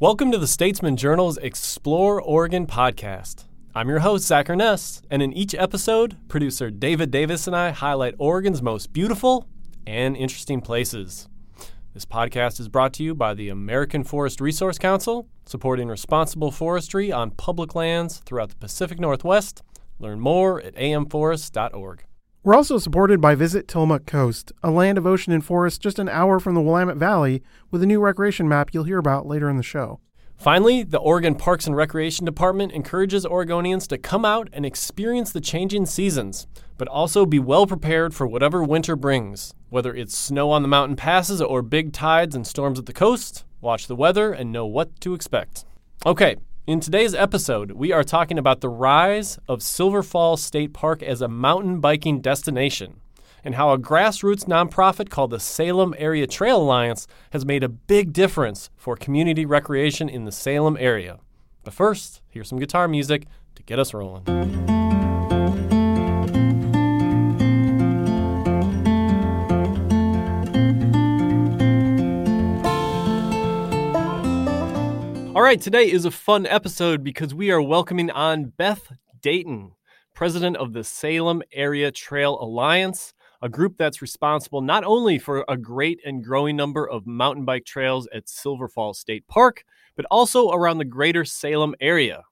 Welcome to the Statesman Journal's Explore Oregon podcast. I'm your host, Zach Urness, and in each episode, producer David Davis and I highlight Oregon's most beautiful and interesting places. This podcast is brought to you by the American Forest Resource Council, supporting responsible forestry on public lands throughout the Pacific Northwest. Learn more at amforest.org. We're also supported by Visit Tillamook Coast, a land of ocean and forest just an hour from the Willamette Valley, with a new recreation map you'll hear about later in the show. Finally, the Oregon Parks and Recreation Department encourages Oregonians to come out and experience the changing seasons, but also be well prepared for whatever winter brings. Whether it's snow on the mountain passes or big tides and storms at the coast, watch the weather and know what to expect. Okay, in today's episode, we are talking about the rise of Silver Falls State Park as a mountain biking destination and how a grassroots nonprofit called the Salem Area Trail Alliance has made a big difference for community recreation in the Salem area. But first, here's some guitar music to get us rolling. All right, today is a fun episode because we are welcoming on Beth Dayton, president of the Salem Area Trail Alliance, a group that's responsible not only for a great and growing number of mountain bike trails at Silver Falls State Park, but also around the greater Salem area.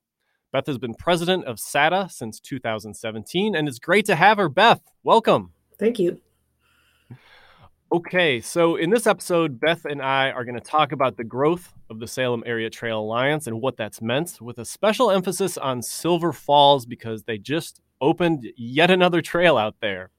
Beth has been president of SATA since 2017, and it's great to have her. Beth, welcome. Thank you. Okay, so in this episode, Beth and I are going to talk about the growth of the Salem Area Trail Alliance and what that's meant, with a special emphasis on Silver Falls because they just opened yet another trail out there.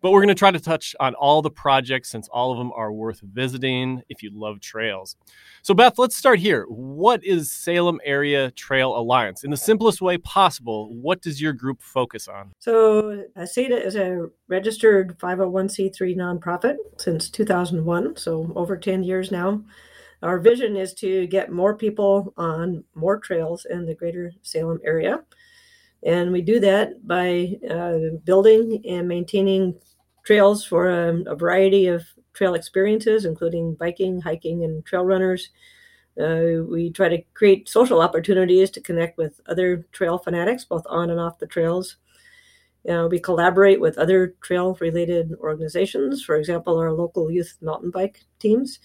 But we're going to try to touch on all the projects since all of them are worth visiting if you love trails. So, Beth, let's start here. What is Salem Area Trail Alliance? In the simplest way possible, what does your group focus on? So, uh, SATA is a registered 501c3 nonprofit since 2001, so over 10 years now. Our vision is to get more people on more trails in the greater Salem area. And we do that by uh, building and maintaining trails for a, a, variety of trail experiences, including biking, hiking, and trail runners. Uh, we try to create social opportunities to connect with other trail fanatics, both on and off the trails. We collaborate with other trail related organizations, for example, our local youth mountain bike teams.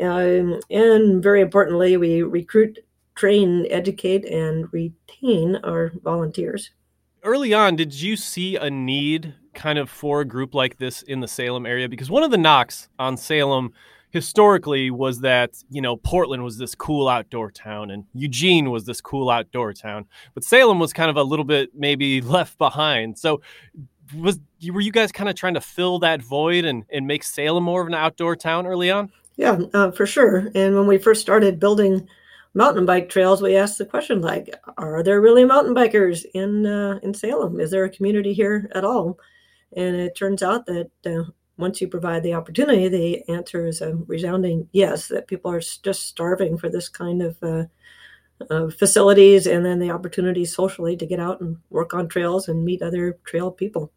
Um, and very importantly, we recruit, train, educate, and retain our volunteers. Early on, did you see a need kind of for a group like this in the Salem area? Because one of the knocks on Salem historically was that, you know, Portland was this cool outdoor town and Eugene was this cool outdoor town. But Salem was kind of a little bit maybe left behind. So was were you guys kind of trying to fill that void and, and make Salem more of an outdoor town early on? Yeah, uh, for sure. And when we first started building mountain bike trails, we asked the question like, are there really mountain bikers in uh, in Salem? Is there a community here at all? And it turns out that uh, once you provide the opportunity, the answer is a resounding yes, that people are just starving for this kind of uh, uh, facilities and then the opportunity socially to get out and work on trails and meet other trail people.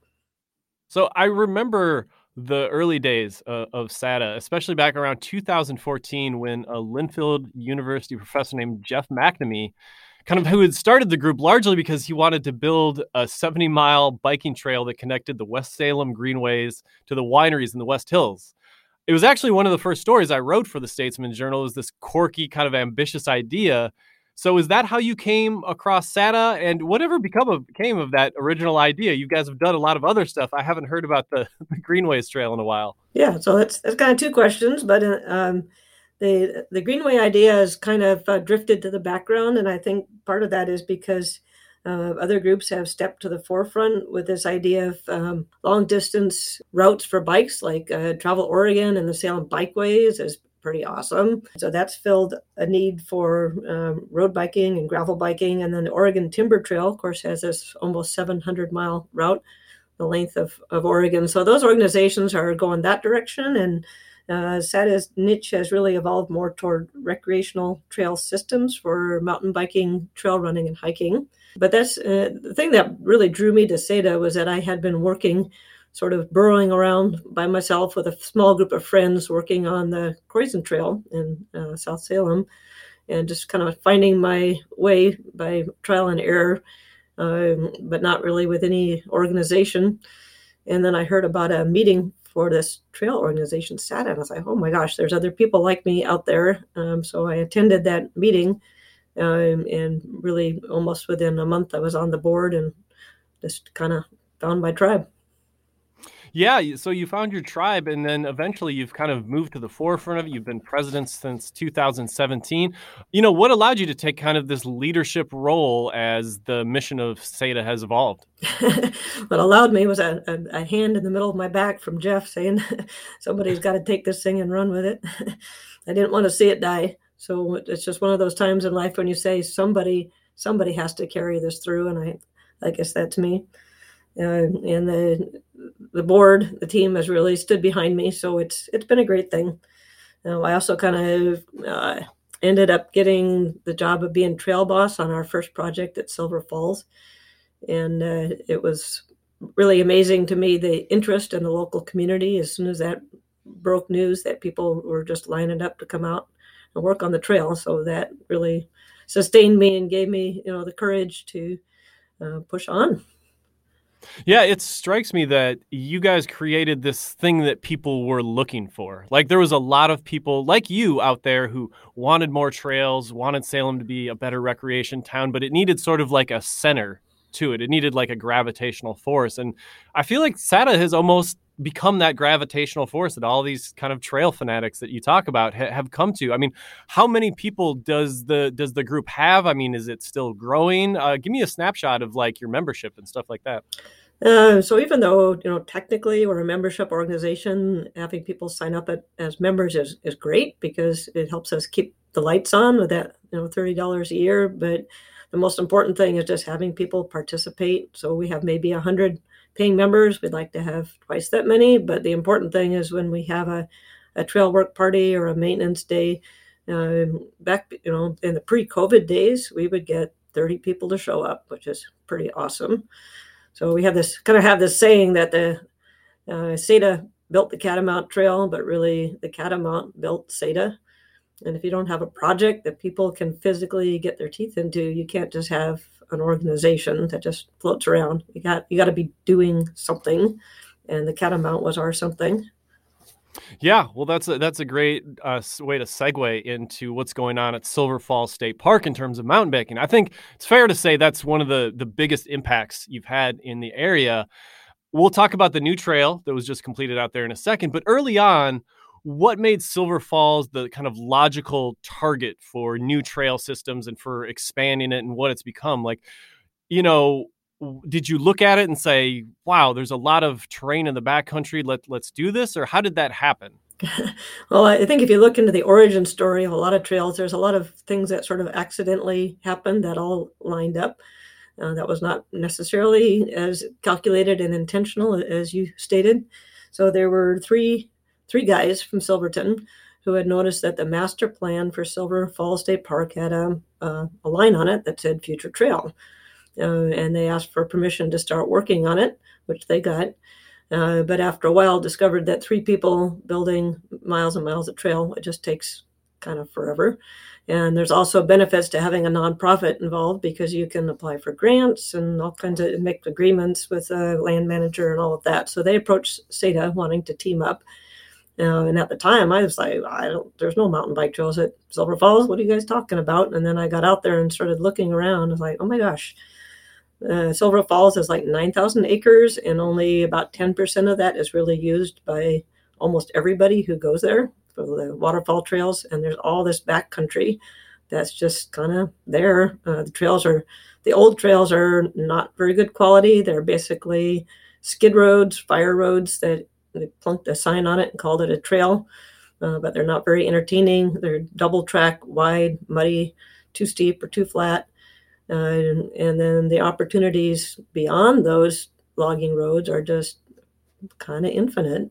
So I remember the early days uh, of SATA, especially back around 2014 when a Linfield University professor named Jeff McNamee kind of who had started the group largely because he wanted to build a 70 mile biking trail that connected the West Salem greenways to the wineries in the West Hills. It was actually one of the first stories I wrote for the Statesman Journal. Was this quirky, kind of ambitious idea? So, is that how you came across SATA, and whatever become of came of that original idea? You guys have done a lot of other stuff. I haven't heard about the, the Greenways Trail in a while. Yeah, so that's that's kind of two questions, but uh, um, the the Greenway idea has kind of uh, drifted to the background, and I think part of that is because uh, other groups have stepped to the forefront with this idea of um, long distance routes for bikes, like uh, Travel Oregon and the Salem Bikeways is pretty awesome. So that's filled a need for um, road biking and gravel biking, and then the Oregon Timber Trail, of course, has this almost 700 mile route, the length of of Oregon. So those organizations are going that direction and uh, SATA's niche has really evolved more toward recreational trail systems for mountain biking, trail running, and hiking. But that's uh, the thing that really drew me to SATA was that I had been working, sort of burrowing around by myself with a small group of friends working on the Croisan Trail in uh, South Salem. and just kind of finding my way by trial and error, um, but not really with any organization. And then I heard about a meeting for this trail organization, sat and I was like, oh my gosh, there's other people like me out there. Um, so I attended that meeting, um, and really almost within a month, I was on the board and just kind of found my tribe. Yeah, so you found your tribe, and then eventually you've kind of moved to the forefront of it. You've been president since 2017. You know, what allowed you to take kind of this leadership role as the mission of SATA has evolved? what allowed me was a, a, a, hand in the middle of my back from Jeff saying, somebody's got to take this thing and run with it. I didn't want to see it die. So it's just one of those times in life when you say somebody somebody has to carry this through, and I I guess that's me. Uh, and the the board, the team has really stood behind me. So it's it's been a great thing. Uh, I also kind of uh, ended up getting the job of being trail boss on our first project at Silver Falls, and uh, it was really amazing to me the interest in the local community as soon as that broke news that people were just lining up to come out and work on the trail. So that really sustained me and gave me you know the courage to uh, push on. Yeah, it strikes me that you guys created this thing that people were looking for. Like there was a lot of people like you out there who wanted more trails, wanted Salem to be a better recreation town, but it needed sort of like a center to it. It needed like a gravitational force. And I feel like SATA has almost become that gravitational force that all these kind of trail fanatics that you talk about ha- have come to. I mean, how many people does the does the group have? I mean, is it still growing? Uh, give me a snapshot of like your membership and stuff like that. Uh, so even though you know technically we're a membership organization, having people sign up at, as members is, is great because it helps us keep the lights on with that you know thirty dollars a year. But the most important thing is just having people participate. So we have maybe a hundred paying members. We'd like to have twice that many, but the important thing is when we have a, a trail work party or a maintenance day. Um, back, you know, in the pre-COVID days, we would get 30 people to show up, which is pretty awesome. So we have this kind of have this saying that the uh, built the Catamount Trail, but really the Catamount built SATA. And if you don't have a project that people can physically get their teeth into, you can't just have an organization that just floats around. You got you got to be doing something, and the Catamount was our something. Yeah, well, that's a, that's a great uh, way to segue into what's going on at Silver Falls State Park in terms of mountain biking. I think it's fair to say that's one of the the biggest impacts you've had in the area. We'll talk about the new trail that was just completed out there in a second, but early on, what made Silver Falls the kind of logical target for new trail systems and for expanding it and what it's become? Like, you know, did you look at it and say, "Wow, there's a lot of terrain in the backcountry. Let let's do this," or how did that happen? well, I think if you look into the origin story of a lot of trails, there's a lot of things that sort of accidentally happened that all lined up. Uh, that was not necessarily as calculated and intentional as you stated. So there were three three guys from Silverton who had noticed that the master plan for Silver Falls State Park had a, a, a line on it that said future trail. Uh, and they asked for permission to start working on it, which they got. Uh, but after a while, discovered that three people building miles and miles of trail, it just takes kind of forever. And there's also benefits to having a nonprofit involved because you can apply for grants and all kinds of make agreements with a land manager and all of that. So they approached SATA wanting to team up uh, and at the time, I was like, I don't, there's no mountain bike trails at Silver Falls. What are you guys talking about? And then I got out there and started looking around. I was like, oh my gosh, uh, Silver Falls is like 9,000 acres, and only about 10% of that is really used by almost everybody who goes there for the waterfall trails. And there's all this backcountry that's just kind of there. Uh, the trails are, the old trails are not very good quality. They're basically skid roads, fire roads that they plunked a sign on it and called it a trail, uh, but they're not very entertaining. They're double track, wide, muddy, too steep or too flat. Uh, and, and, then the opportunities beyond those logging roads are just kind of infinite.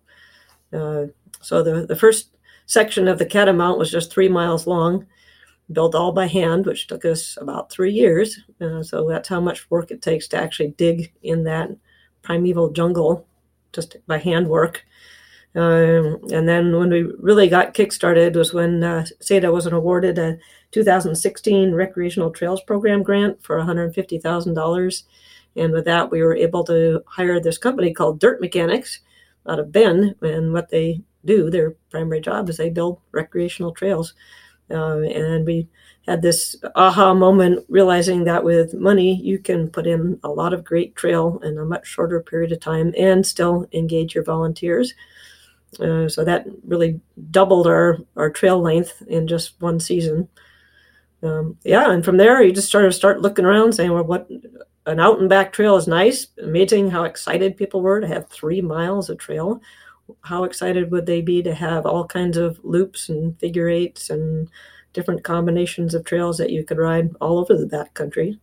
Uh, so the, the first section of the Catamount was just three miles long, built all by hand, which took us about three years. Uh, so that's how much work it takes to actually dig in that primeval jungle just by handwork. Um, and then when we really got kickstarted was when uh, SATA was awarded a 2016 Recreational Trails Program grant for $150,000. And with that, we were able to hire this company called Dirt Mechanics out of Bend. And what they do, their primary job is they build recreational trails. Uh, and we had this aha moment realizing that with money, you can put in a lot of great trail in a much shorter period of time and still engage your volunteers. Uh, so that really doubled our, our trail length in just one season. Um, yeah, and from there you just sort of start looking around, saying, "Well, what an out and back trail is nice. Amazing how excited people were to have three miles of trail. How excited would they be to have all kinds of loops and figure eights and different combinations of trails that you could ride all over the backcountry?"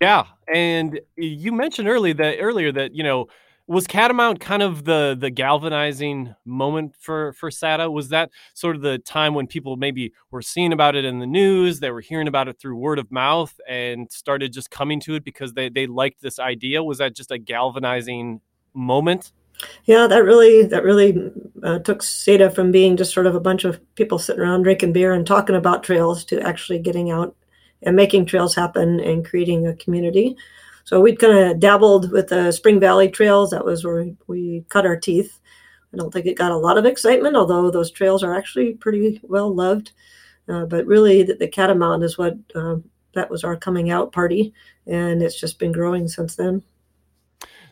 Yeah, and you mentioned earlier that earlier that you know was Catamount kind of the the galvanizing moment for for SATA? Was that sort of the time when people maybe were seeing about it in the news, they were hearing about it through word of mouth, and started just coming to it because they they liked this idea? Was that just a galvanizing moment? Yeah, that really that really uh, took SATA from being just sort of a bunch of people sitting around drinking beer and talking about trails to actually getting out and making trails happen and creating a community. So we'd kind of dabbled with the Spring Valley trails. That was where we cut our teeth. I don't think it got a lot of excitement, although those trails are actually pretty well loved. Uh, but really, the, the, Catamount is what uh, that was our coming out party, and it's just been growing since then.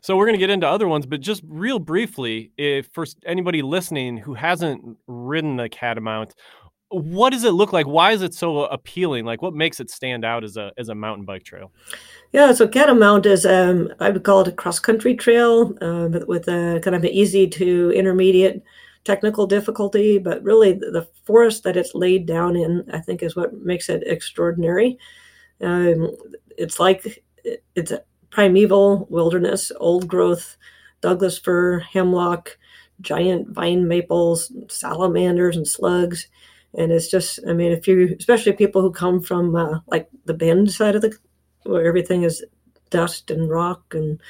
So we're going to get into other ones, but just real briefly, if for anybody listening who hasn't ridden the Catamount, what does it look like? Why is it so appealing? Like, what makes it stand out as a as a mountain bike trail? Yeah, so Catamount is um, I would call it a cross country trail uh, with a kind of an easy to intermediate technical difficulty, but really the forest that it's laid down in, I think, is what makes it extraordinary. Um, it's like it's primeval wilderness, old growth, Douglas fir, hemlock, giant vine maples, salamanders, and slugs. And it's just i mean if you especially people who come from uh, like the bend side of the where everything is dust and rock and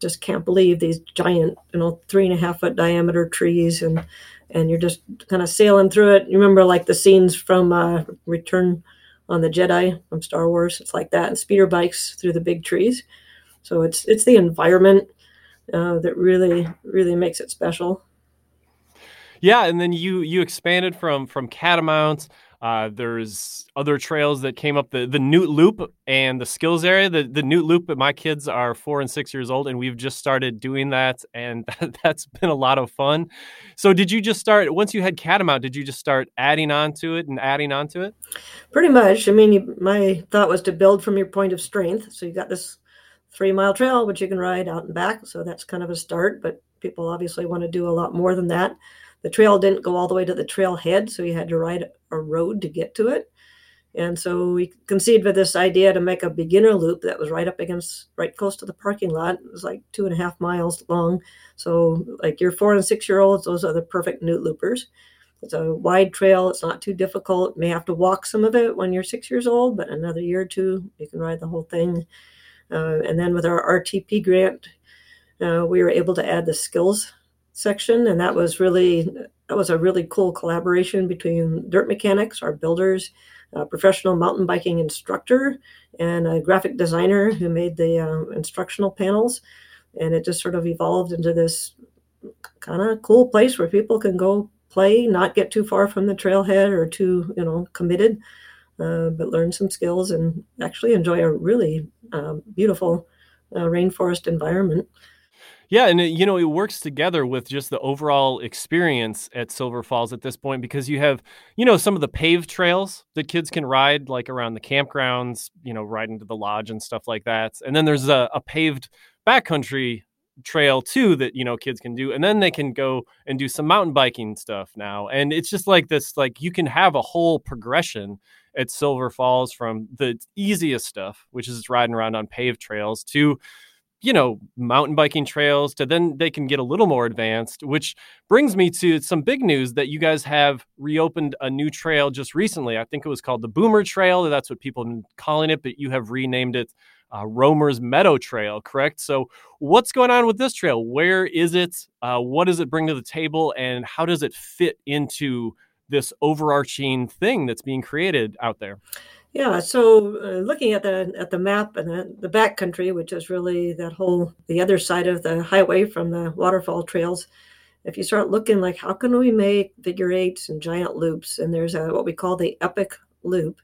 just can't believe these giant you know three and a half foot diameter trees and and you're just kind of sailing through it. You remember like the scenes from uh, return of the jedi from star wars? It's like that and speeder bikes through the big trees so it's it's the environment uh, that really really makes it special yeah, and then you you expanded from from Catamounts. Uh, there's other trails that came up the the Newt Loop and the Skills area. The the Newt Loop, my kids are four and six years old, and we've just started doing that, and that, has been a lot of fun. So, did you just start once you had Catamount? Did you just start adding on to it and adding on to it? Pretty much. I mean, you, my thought was to build from your point of strength. So you got this three mile trail, which you can ride out and back. So that's kind of a start, but people obviously want to do a lot more than that. The trail didn't go all the way to the trailhead, so you had to ride a road to get to it. And so we conceived with this idea to make a beginner loop that was right up against, right close to the parking lot. It was like two and a half miles long. So, like your four and six year olds, those are the perfect Newt loopers. It's a wide trail. It's not too difficult. You may have to walk some of it when you're six years old, but another year or two, you can ride the whole thing. Uh, and then with our RTP grant, uh, we were able to add the skills section, and that was really that was a really cool collaboration between Dirt Mechanics, our builders, a professional mountain biking instructor, and a graphic designer who made the uh, instructional panels, and it just sort of evolved into this kind of cool place where people can go play, not get too far from the trailhead or too you know committed, uh, but learn some skills and actually enjoy a really um, beautiful uh, rainforest environment. Yeah, and it, you know it works together with just the overall experience at Silver Falls at this point because you have you know some of the paved trails that kids can ride like around the campgrounds, you know, ride into the lodge and stuff like that, and then there's a, a paved backcountry trail too that you know kids can do and then they can go and do some mountain biking stuff now and it's just like this like you can have a whole progression at silver falls from the easiest stuff which is riding around on paved trails to you know, mountain biking trails to then they can get a little more advanced, which brings me to some big news that you guys have reopened a new trail just recently. I think it was called the Boomer Trail. That's what people have been calling it, but you have renamed it uh, Roemer's Meadow Trail, correct? So, what's going on with this trail? Where is it? Uh, what does it bring to the table? And how does it fit into this overarching thing that's being created out there? Yeah, so uh, looking at the at the map and the, the back country, which is really that whole the other side of the highway from the waterfall trails, if you start looking like how can we make figure eights and giant loops, and there's a what we call the epic loop,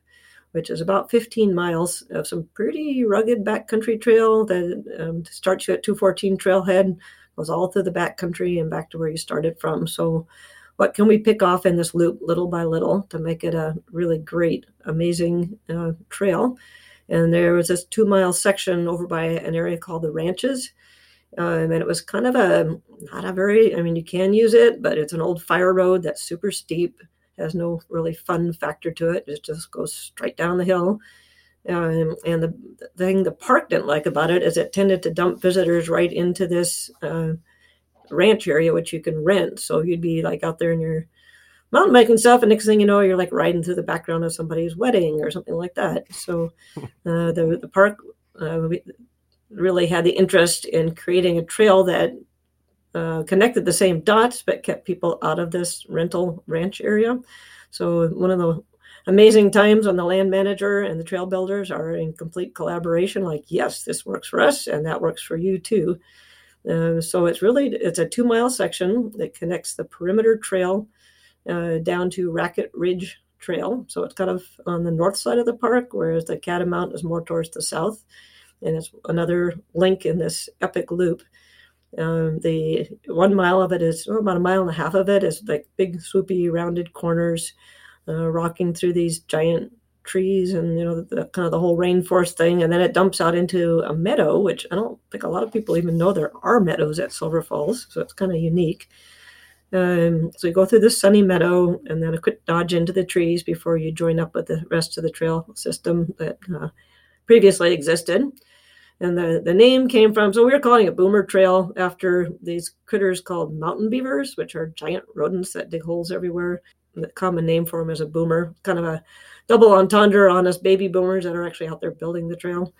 which is about 15 miles of some pretty rugged backcountry trail that um, starts you at 214 trailhead, goes all through the backcountry and back to where you started from. So what can we pick off in this loop little by little to make it a really great, amazing uh, trail? And there was this two mile section over by an area called the Ranches. Um, and it was kind of a not a very, I mean, you can use it, but it's an old fire road that's super steep, has no really fun factor to it. It just goes straight down the hill. Um, and the, the, thing the park didn't like about it is it tended to dump visitors right into this uh, ranch area, which you can rent. So you'd be like out there in your mountain biking stuff, and next thing you know, you're like riding through the background of somebody's wedding or something like that. So uh, the the park uh, really had the interest in creating a trail that uh, connected the same dots but kept people out of this rental ranch area. So one of the amazing times when the land manager and the trail builders are in complete collaboration like yes this works for us and that works for you too uh, so it's really it's a two mile section that connects the perimeter trail uh, down to Racket Ridge Trail. So it's kind of on the north side of the park, whereas the Catamount is more towards the south, and it's another link in this epic loop. Um, the one mile of it is oh, about a mile and a half of it is like big swoopy rounded corners, uh, rocking through these giant trees and you know the, the, kind of the whole rainforest thing. And then it dumps out into a meadow which i don't think a lot of people even know there are meadows at silver falls so it's kind of unique. Um, so you go through this sunny meadow and then a quick dodge into the trees before you join up with the rest of the trail system that uh, previously existed and the, the name came from so we were calling it boomer trail after these critters called mountain beavers which are giant rodents that dig holes everywhere the common name for them is a boomer kind of a double entendre on us baby boomers that are actually out there building the trail.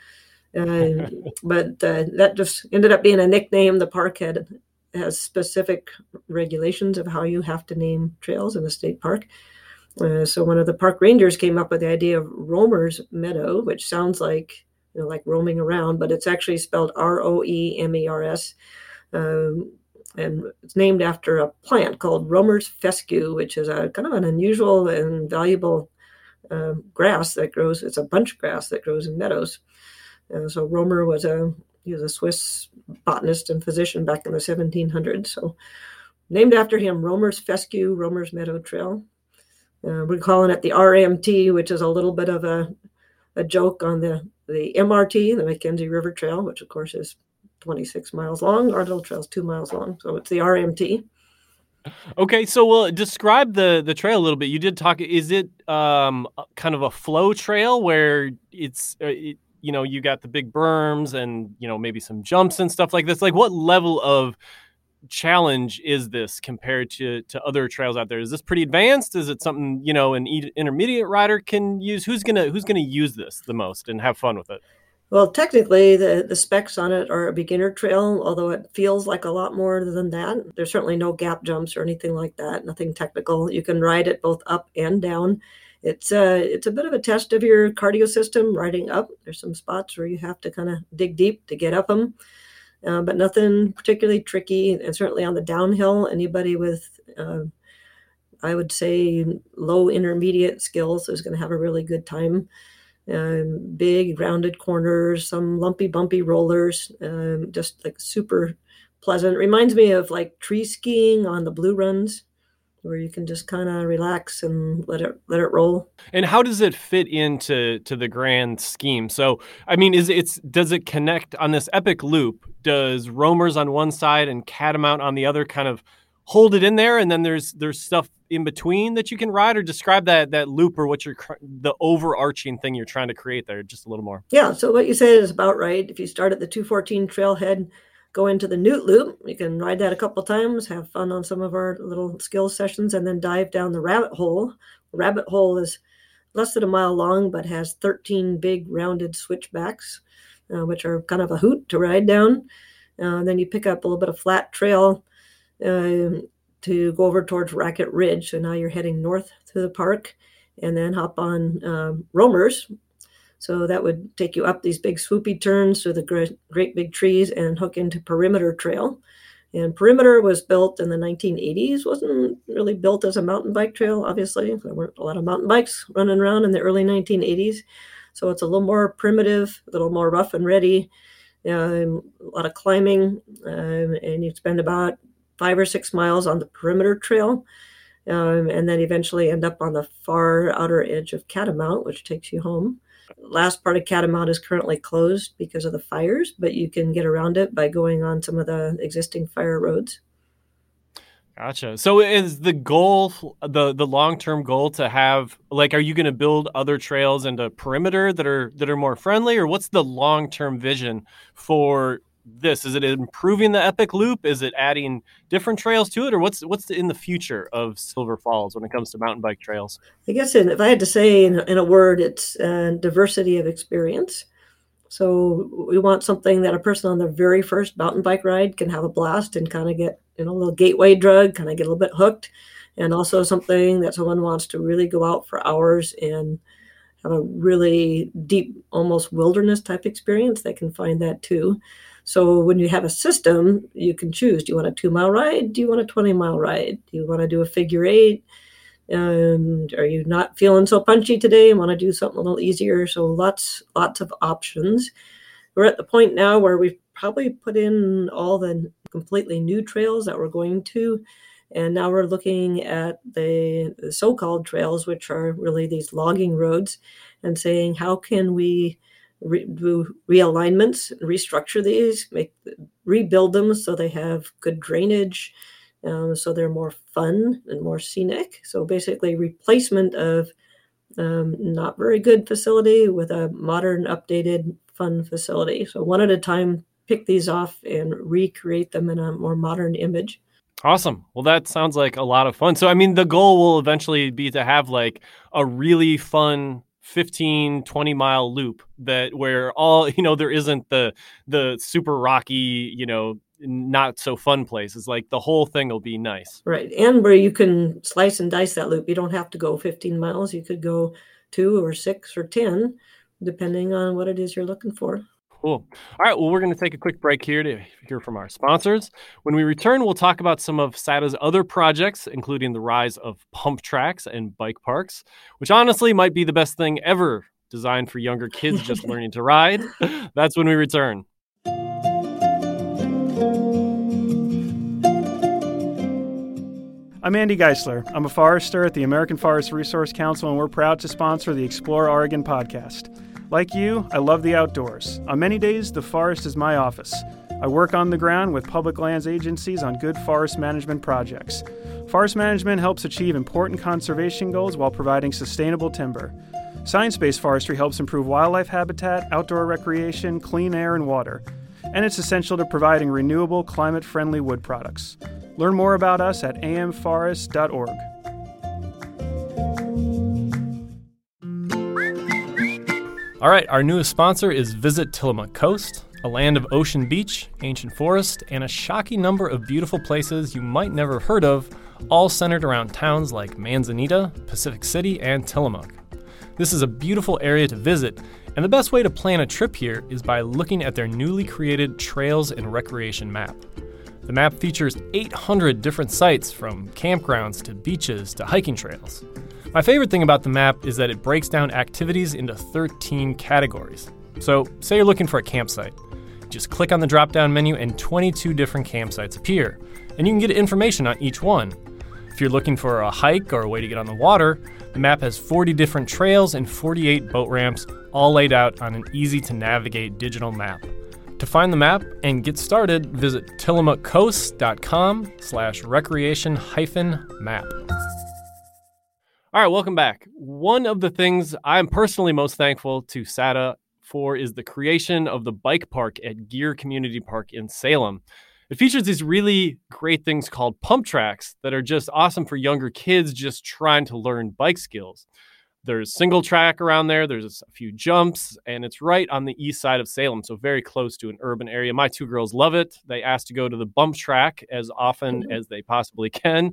Uh, but uh, that just ended up being a nickname. The park had has specific regulations of how you have to name trails in a state park. Uh, so one of the park rangers came up with the idea of Roemer's Meadow, which sounds like you know, like roaming around, but it's actually spelled R O E M E R S. Um, and it's named after a plant called Roemer's fescue, which is a kind of an unusual and valuable uh, grass that grows. It's a bunch grass that grows in meadows. And so Roemer was a he was a Swiss botanist and physician back in the 1700s. So named after him, Roemer's fescue, Roemer's Meadow Trail. Uh, we're calling it the RMT, which is a little bit of a, a joke on the, the MRT, the McKenzie River Trail, which of course is 26 miles long. Our little trail is two miles long. So it's the RMT. Okay, so well, describe the the trail a little bit. You did talk. Is it um, kind of a flow trail where it's uh, it, you know you got the big berms and you know maybe some jumps and stuff like this? Like, what level of challenge is this compared to to other trails out there? Is this pretty advanced? Is it something you know an intermediate rider can use? Who's gonna who's gonna use this the most and have fun with it? Well, technically, the, the specs on it are a beginner trail, although it feels like a lot more than that. There's certainly no gap jumps or anything like that, nothing technical. You can ride it both up and down. It's a, uh, it's a bit of a test of your cardio system riding up. There's some spots where you have to kind of dig deep to get up them, uh, but nothing particularly tricky. And certainly on the downhill, anybody with, uh, I would say, low intermediate skills is going to have a really good time um, big rounded corners, some lumpy, bumpy rollers, um, just like super pleasant. Reminds me of like tree skiing on the blue runs where you can just kind of relax and let it let it roll. And how does it fit into to the grand scheme? So, I mean, is it's does it connect on this epic loop? Does Roemer's on one side and Catamount on the other kind of hold it in there and then there's there's stuff in between that you can ride or describe that that loop or what you're the overarching thing you're trying to create there just a little more yeah so what you said is about right if you start at the 214 trailhead go into the newt loop you can ride that a couple times have fun on some of our little skill sessions and then dive down the rabbit hole rabbit hole is less than a mile long but has 13 big rounded switchbacks uh, which are kind of a hoot to ride down. Uh, then you pick up a little bit of flat trail uh, to go over towards Racket Ridge. So now you're heading north through the park and then hop on um, Roemer's. So that would take you up these big swoopy turns through the great, great big trees and hook into Perimeter Trail. And Perimeter was built in the 1980s, wasn't really built as a mountain bike trail, obviously. There weren't a lot of mountain bikes running around in the early 1980s. So it's a little more primitive, a little more rough and ready, um, a lot of climbing, um, and you spend about five or six miles on the perimeter trail, um, and then eventually end up on the far outer edge of Catamount, which takes you home. Last part of Catamount is currently closed because of the fires, but you can get around it by going on some of the existing fire roads. Gotcha. So is the goal the the long term goal to have like are you going to build other trails into a perimeter that are that are more friendly or what's the long term vision for this? Is it improving the Epic Loop? Is it adding different trails to it, or what's what's in the future of Silver Falls when it comes to mountain bike trails? I guess if I had to say in, in a word, it's uh, diversity of experience. So we want something that a person on their very first mountain bike ride can have a blast and kind of get you know a little gateway drug, kind of get a little bit hooked, and also something that someone wants to really go out for hours and have a really deep, almost wilderness type experience. They can find that too. So when you have a system, you can choose: do you want a two mile ride? Do you want a twenty mile ride? Do you want to do a figure eight? and are you not feeling so punchy today and want to do something a little easier so lots lots of options we're at the point now where we've probably put in all the completely new trails that we're going to and now we're looking at the, the so-called trails which are really these logging roads and saying how can we re- do realignments restructure these make rebuild them so they have good drainage um, so they're more fun and more scenic. So basically, replacement of um, not very good facility with a modern, updated, fun facility. So one at a time, pick these off and recreate them in a more modern image. Awesome. Well, that sounds like a lot of fun. So, I mean, the goal will eventually be to have like a really fun 15 20 mile loop that where all you know there isn't the the super rocky you know not so fun places. Like the whole thing will be nice. Right. And where you can slice and dice that loop. You don't have to go 15 miles. You could go two or six or 10, depending on what it is you're looking for. Cool. All right. Well, we're going to take a quick break here to hear from our sponsors. When we return, we'll talk about some of SATA's other projects, including the rise of pump tracks and bike parks, which honestly might be the best thing ever designed for younger kids just learning to ride. That's when we return. I'm Andy Geisler. I'm a forester at the American Forest Resource Council, and we're proud to sponsor the Explore Oregon podcast. Like you, I love the outdoors. On many days, the forest is my office. I work on the ground with public lands agencies on good forest management projects. Forest management helps achieve important conservation goals while providing sustainable timber. Science based forestry helps improve wildlife habitat, outdoor recreation, clean air, and water. And it's essential to providing renewable, climate friendly wood products. Learn more about us at amforest.org. All right, our newest sponsor is Visit Tillamook Coast, a land of ocean beach, ancient forest, and a shocking number of beautiful places you might never have heard of, all centered around towns like Manzanita, Pacific City, and Tillamook. This is a beautiful area to visit, and the best way to plan a trip here is by looking at their newly created Trails and Recreation map. The map features 800 different sites from campgrounds to beaches to hiking trails. My favorite thing about the map is that it breaks down activities into 13 categories. So, say you're looking for a campsite. Just click on the drop down menu and 22 different campsites appear, and you can get information on each one. If you're looking for a hike or a way to get on the water, the map has 40 different trails and 48 boat ramps, all laid out on an easy to navigate digital map. To find the map and get started, visit tillamookcoast.com slash recreation hyphen map. All right, welcome back. One of the things I'm personally most thankful to SATA for is the creation of the bike park at Geer Community Park in Salem. It features these really great things called pump tracks that are just awesome for younger kids just trying to learn bike skills. There's single track around there. There's a few jumps, and it's right on the east side of Salem, so very close to an urban area. My two girls love it. They ask to go to the bump track as often mm-hmm. as they possibly can.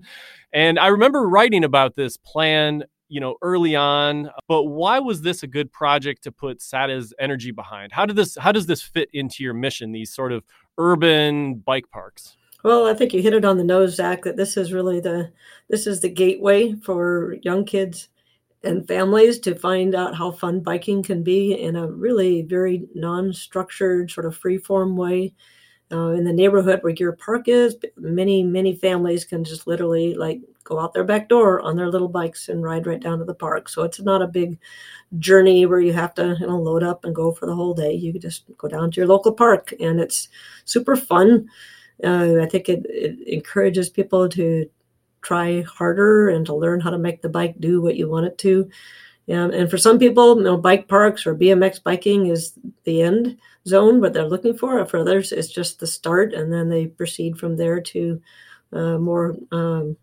And I remember writing about this plan, you know, early on. But why was this a good project to put SATA's energy behind? How did this? How does this fit into your mission? These sort of urban bike parks. Well, I think you hit it on the nose, Zach. That this is really the this is the gateway for young kids and families to find out how fun biking can be in a really very non-structured sort of free-form way. Uh, in the neighborhood where Geer Park is many many families can just literally like go out their back door on their little bikes and ride right down to the park. So it's not a big journey where you have to you know load up and go for the whole day. You just go down to your local park and it's super fun. Uh, i think it, it encourages people to try harder and to learn how to make the bike do what you want it to. And for some people, you know, bike parks or BMX biking is the end zone, what they're looking for. For others, it's just the start, and then they proceed from there to uh, more um,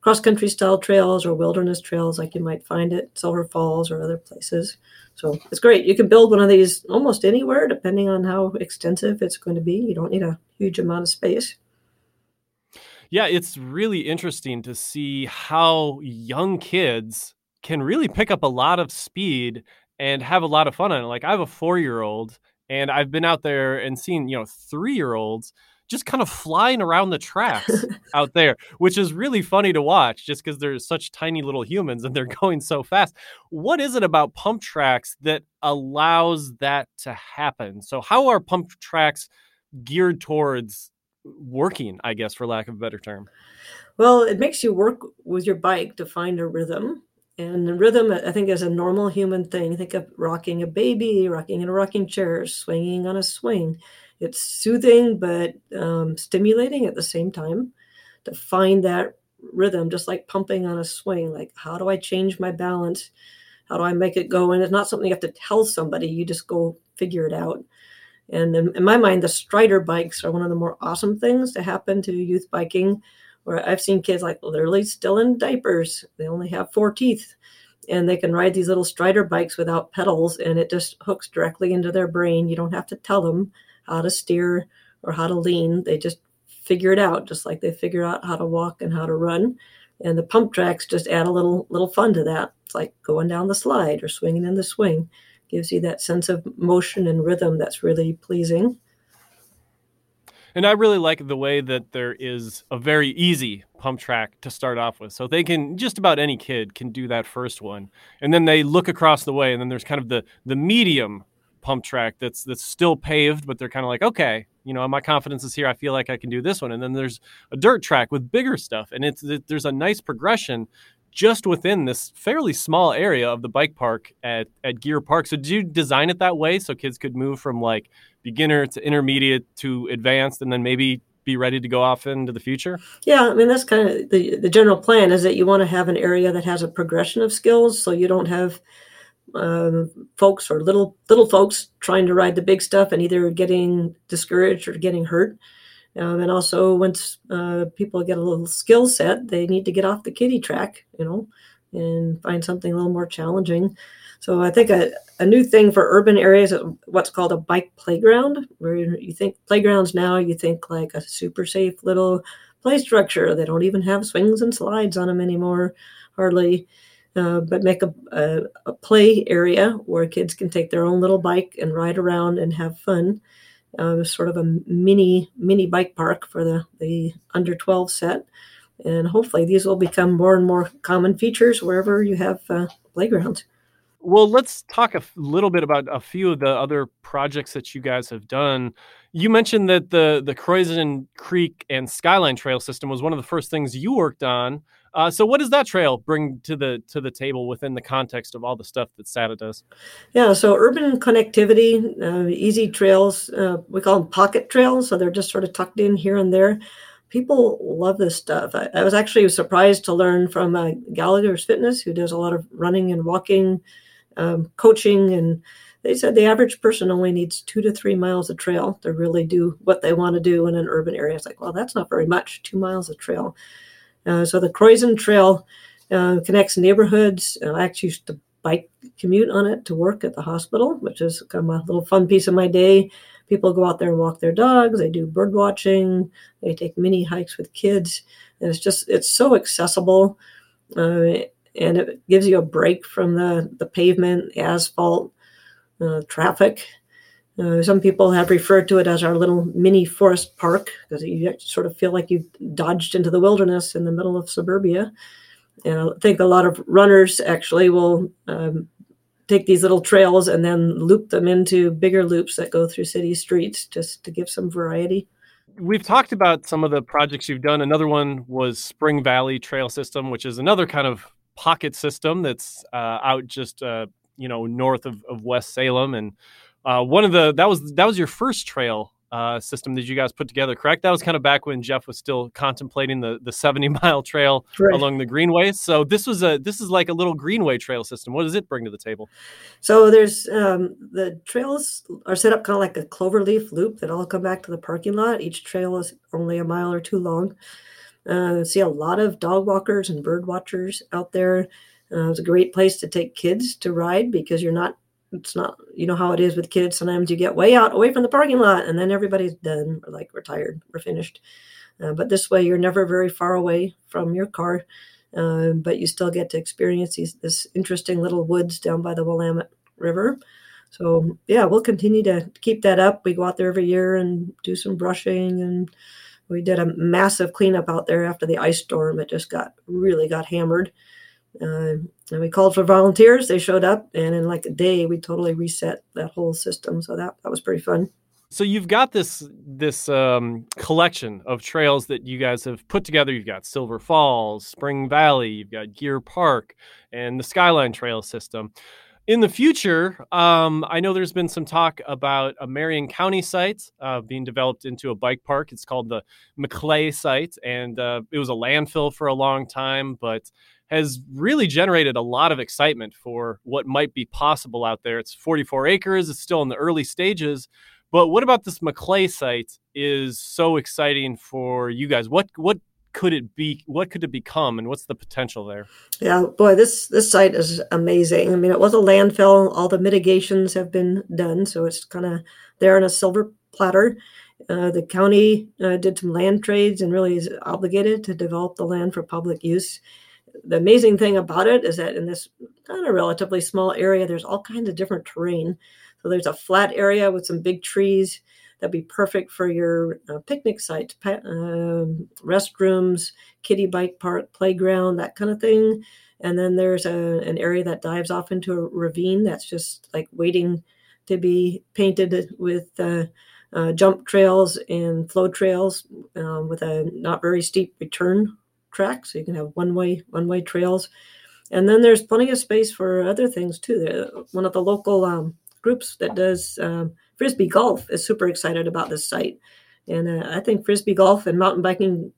cross country style trails or wilderness trails, like you might find at Silver Falls or other places. So it's great. You can build one of these almost anywhere, depending on how extensive it's going to be. You don't need a huge amount of space. Yeah, it's really interesting to see how young kids can really pick up a lot of speed and have a lot of fun on it. Like I have a four year old, and I've been out there and seen, you know, three year olds just kind of flying around the tracks out there, which is really funny to watch just because they're such tiny little humans and they're going so fast. What is it about pump tracks that allows that to happen? So, how are pump tracks geared towards working, I guess, for lack of a better term? Well, it makes you work with your bike to find a rhythm. And the rhythm, I think, is a normal human thing. Think of rocking a baby, rocking in a rocking chair, swinging on a swing. It's soothing but um, stimulating at the same time to find that rhythm, just like pumping on a swing. Like, how do I change my balance? How do I make it go? And it's not something you have to tell somebody, you just go figure it out. And in, in, my mind, the Strider bikes are one of the more awesome things to happen to youth biking, where I've seen kids like literally still in diapers. They only have four teeth and they can ride these little Strider bikes without pedals and it just hooks directly into their brain. You don't have to tell them how to steer or how to lean. They just figure it out, just like they figure out how to walk and how to run. And the pump tracks just add a little little fun to that. It's like going down the slide or swinging in the swing gives you that sense of motion and rhythm that's really pleasing. And I really like the way that there is a very easy pump track to start off with. So they can just about any kid can do that first one. And then they look across the way and then there's kind of the the medium pump track that's that's still paved, but they're kind of like, okay, you know, my confidence is here. I feel like I can do this one. And then there's a dirt track with bigger stuff, and it's it, there's a nice progression just within this fairly small area of the bike park at, at Geer Park. So, did you design it that way so kids could move from like beginner to intermediate to advanced and then maybe be ready to go off into the future? Yeah, I mean, that's kind of the, the general plan is that you want to have an area that has a progression of skills so you don't have um, folks or little little folks trying to ride the big stuff and either getting discouraged or getting hurt. Um, and also, once uh, people get a little skill set, they need to get off the kiddie track, you know, and find something a little more challenging. So I think a, a new thing for urban areas is what's called a bike playground, where you think playgrounds now, you think like a super safe little play structure. They don't even have swings and slides on them anymore, hardly. Uh, but make a, a, a, play area where kids can take their own little bike and ride around and have fun uh, sort of a mini mini bike park for the the under 12 set. And hopefully these will become more and more common features wherever you have uh, playgrounds. Well let's talk a little bit about a few of the other projects that you guys have done. You mentioned that the the Croisan creek and skyline trail system was one of the first things you worked on uh, so, what does that trail bring to the to the table within the context of all the stuff that SATA does? Yeah, so urban connectivity, uh, easy trails. Uh, we call them pocket trails, so they're just sort of tucked in here and there. People love this stuff. I, I was actually surprised to learn from uh, Gallagher's Fitness, who does a lot of running and walking, um, coaching, and they said the average person only needs two to three miles of trail to really do what they want to do in an urban area. It's like, well, that's not very much. Two miles of trail. Uh, so the Croisan Trail uh, connects neighborhoods. I actually used to bike commute on it to work at the hospital, which is kind of a little fun piece of my day. People go out there and walk their dogs. They do bird watching. They take mini hikes with kids, and it's just it's so accessible, uh, and it gives you a break from the the pavement, asphalt, uh, traffic. Uh, some people have referred to it as our little mini forest park because you sort of feel like you dodged into the wilderness in the middle of suburbia. And I think a lot of runners actually will um, take these little trails and then loop them into bigger loops that go through city streets just to give some variety. We've talked about some of the projects you've done. Another one was Spring Valley Trail System, which is another kind of pocket system that's uh, out just uh, you know north of, of West Salem, and uh, one of the that was that was your first trail uh, system that you guys put together, correct? That was kind of back when Jeff was still contemplating the the 70 mile trail right. along the greenway. So this was a this is like a little greenway trail system. What does it bring to the table? So there's um, the trails are set up kind of like a cloverleaf loop that all come back to the parking lot. Each trail is only a mile or two long. Uh, see a lot of dog walkers and bird watchers out there. Uh, it's a great place to take kids to ride because you're not it's not you know how it is with kids sometimes you get way out away from the parking lot and then everybody's done like we're tired we're finished. Uh, but this way you're never very far away from your car uh, but you still get to experience these this interesting little woods down by the willamette river. So yeah we'll continue to keep that up. We go out there every year and do some brushing and we did a massive cleanup out there after the ice storm. It just got really got hammered uh, and we called for volunteers. They showed up, and in like a day, we totally reset that whole system. So that that was pretty fun. So you've got this this um, collection of trails that you guys have put together. You've got Silver Falls, Spring Valley, you've got Geer Park, and the Skyline Trail system. In the future, um, I know there's been some talk about a Marion County site uh, being developed into a bike park. It's called the Maclay site, and uh, it was a landfill for a long time, but has really generated a lot of excitement for what might be possible out there. It's 44 acres, it's still in the early stages. But what about this Maclay site is so exciting for you guys? What what could it be? What could it become, and what's the potential there? Yeah, boy, this this site is amazing. I mean, it was a landfill. All the mitigations have been done, so it's kind of there on a silver platter. Uh, the county uh, did some land trades and really is obligated to develop the land for public use the amazing thing about it is that in this kind of relatively small area, there's all kinds of different terrain. So there's a flat area with some big trees that'd be perfect for your uh, picnic site, uh, restrooms, kiddie bike park, playground, that kind of thing. And then there's a, an area that dives off into a ravine that's just like waiting to be painted with uh, uh, jump trails and flow trails um, with a not very steep return track, so you can have one way one way trails. And then there's plenty of space for other things too. One of the local um, groups that does um, frisbee golf is super excited about this site, and uh, I think frisbee golf and mountain biking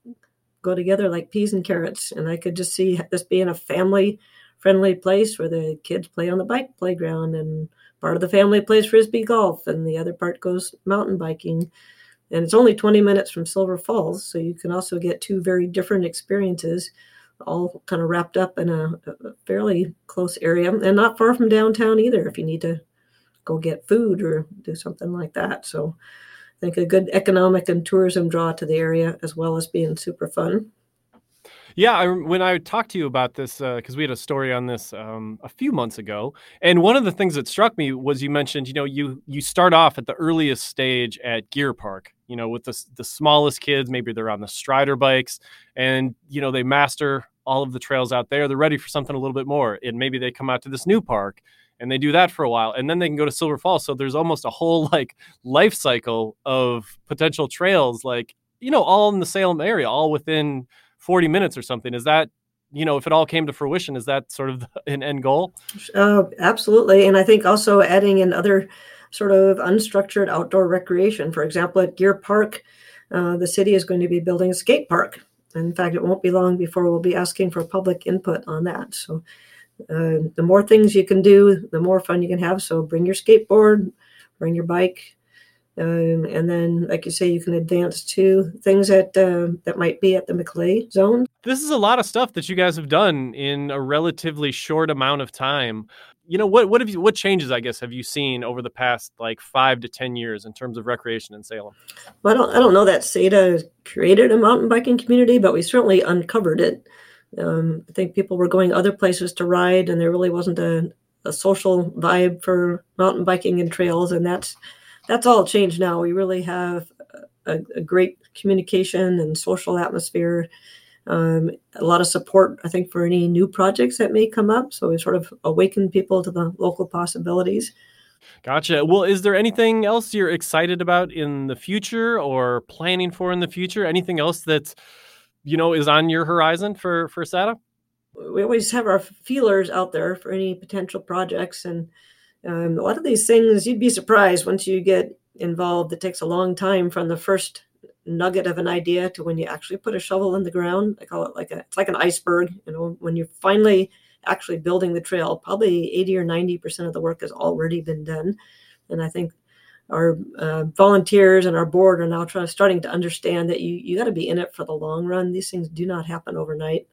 go together like peas and carrots. And I could just see this being a family friendly place where the kids play on the bike playground and part of the family plays frisbee golf and the other part goes mountain biking and it's only 20 minutes from Silver Falls, so you can also get two very different experiences, all kind of wrapped up in a, a fairly close area, and not far from downtown either. If you need to go get food or do something like that, so I think a good economic and tourism draw to the area, as well as being super fun. Yeah, I, when I talked to you about this, because uh, we had a story on this um, a few months ago, and one of the things that struck me was you mentioned, you know, you you start off at the earliest stage at Geer Park, you know, with the the smallest kids, maybe they're on the Strider bikes, and you know they master all of the trails out there. They're ready for something a little bit more, and maybe they come out to this new park and they do that for a while and then they can go to silver falls so there's almost a whole like life cycle of potential trails like you know all in the salem area all within 40 minutes or something. Is that, you know, if it all came to fruition, is that sort of an end goal? Uh, absolutely. And I think also adding in other sort of unstructured outdoor recreation. For example, at Geer Park, uh, the city is going to be building a skate park. In fact, it won't be long before we'll be asking for public input on that. So, uh, the more things you can do, the more fun you can have. So, bring your skateboard, bring your bike, um, and then, like you say, you can advance to things that uh, that might be at the Maclay zone. This is a lot of stuff that you guys have done in a relatively short amount of time. you know what what have you what changes I guess have you seen over the past like five to ten years in terms of recreation in Salem? Well, I don't I don't know that SATA created a mountain biking community, but we certainly uncovered it. Um, I think people were going other places to ride, and there really wasn't a, a social vibe for mountain biking and trails, and that's that's all changed now. We really have a, a great communication and social atmosphere um, a lot of support, I think, for any new projects that may come up. So we sort of awaken people to the local possibilities. Gotcha. Well, is there anything else you're excited about in the future or planning for in the future? Anything else that you know is on your horizon for for SATA? We always have our feelers out there for any potential projects, and um, a lot of these things you'd be surprised once you get involved. It takes a long time from the first nugget of an idea to when you actually put a shovel in the ground. I call it like a it's like an iceberg. You know, when you're finally actually building the trail, probably 80 or 90 percent of the work has already been done. And I think our uh, volunteers and our board are now trying, starting to understand that you you got to be in it for the long run. These things do not happen overnight.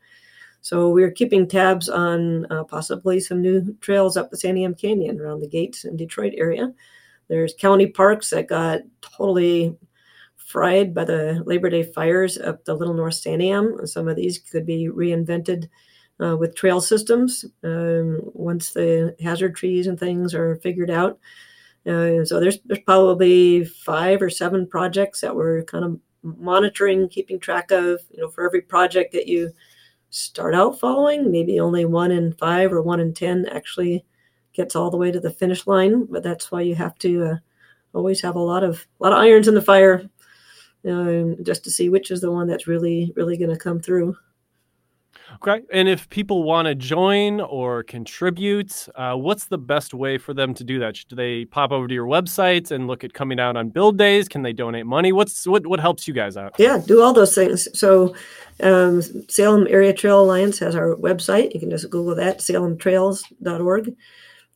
So we're keeping tabs on uh, possibly some new trails up the Santiam Canyon around the gates in Detroit area. There's county parks that got totally fried by the Labor Day fires up the Little North Santiam. Some of these could be reinvented uh, with trail systems um, once the hazard trees and things are figured out. Uh, so there's there's probably five or seven projects that we're kind of monitoring, keeping track of. You know, for every project that you start out following, maybe only one in five or one in ten actually gets all the way to the finish line. But that's why you have to uh, always have a lot of a lot of irons in the fire um, just to see which is the one that's really really going to come through. Okay, and if people want to join or contribute, uh, what's the best way for them to do that? Should they pop over to your website and look at coming out on build days? Can they donate money? What's what what helps you guys out? Yeah, do all those things. So, um, Salem Area Trail Alliance has our website. You can just Google that, salemtrails.org.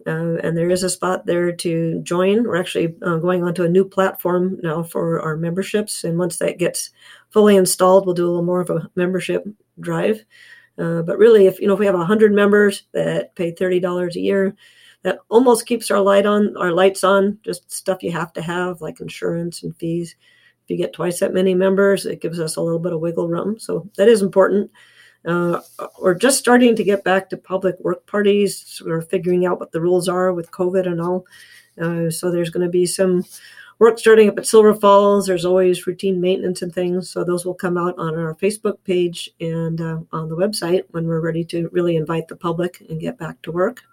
Uh, and there is a spot there to join. We're actually uh, going onto a new platform now for our memberships, and once that gets fully installed, we'll do a little more of a membership drive. Uh, but really, if you know, if we have hundred members that pay thirty dollars a year, that almost keeps our light on, our lights on. Just stuff you have to have, like insurance and fees. If you get twice that many members, it gives us a little bit of wiggle room. So that is important. Uh, we're just starting to get back to public work parties. We're figuring out what the rules are with COVID and all. Uh, so there's going to be some work starting up at Silver Falls. There's always routine maintenance and things. So those will come out on our Facebook page and uh, on the website when we're ready to really invite the public and get back to work.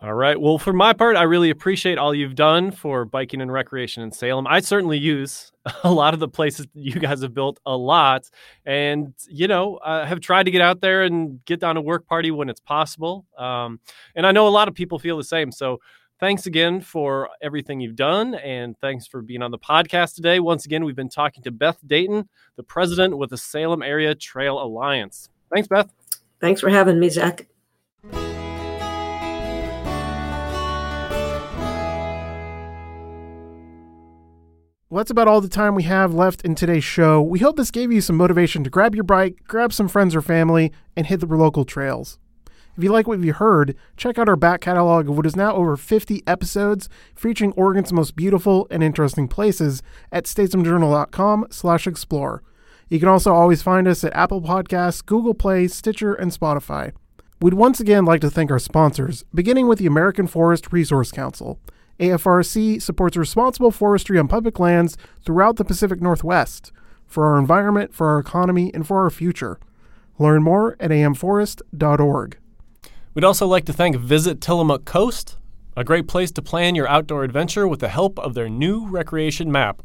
All right. Well, for my part, I really appreciate all you've done for biking and recreation in Salem. I certainly use a lot of the places you guys have built a lot, and you know, I have tried to get out there and get down a work party when it's possible. Um, and I know a lot of people feel the same. So, thanks again for everything you've done, and thanks for being on the podcast today. Once again, we've been talking to Beth Dayton, the president with the Salem Area Trail Alliance. Thanks, Beth. Thanks for having me, Zach. Well, that's about all the time we have left in today's show. We hope this gave you some motivation to grab your bike, grab some friends or family, and hit the local trails. If you like what you heard, check out our back catalog of what is now over 50 episodes featuring Oregon's most beautiful and interesting places at statesmanjournal.com slash explore. You can also always find us at Apple Podcasts, Google Play, Stitcher, and Spotify. We'd once again like to thank our sponsors, beginning with the American Forest Resource Council. AFRC supports responsible forestry on public lands throughout the Pacific Northwest for our environment, for our economy, and for our future. Learn more at amforest.org. We'd also like to thank Visit Tillamook Coast, a great place to plan your outdoor adventure with the help of their new recreation map.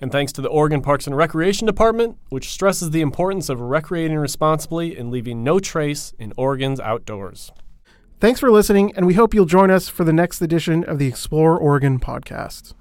And thanks to the Oregon Parks and Recreation Department, which stresses the importance of recreating responsibly and leaving no trace in Oregon's outdoors. Thanks for listening, and we hope you'll join us for the next edition of the Explore Oregon podcast.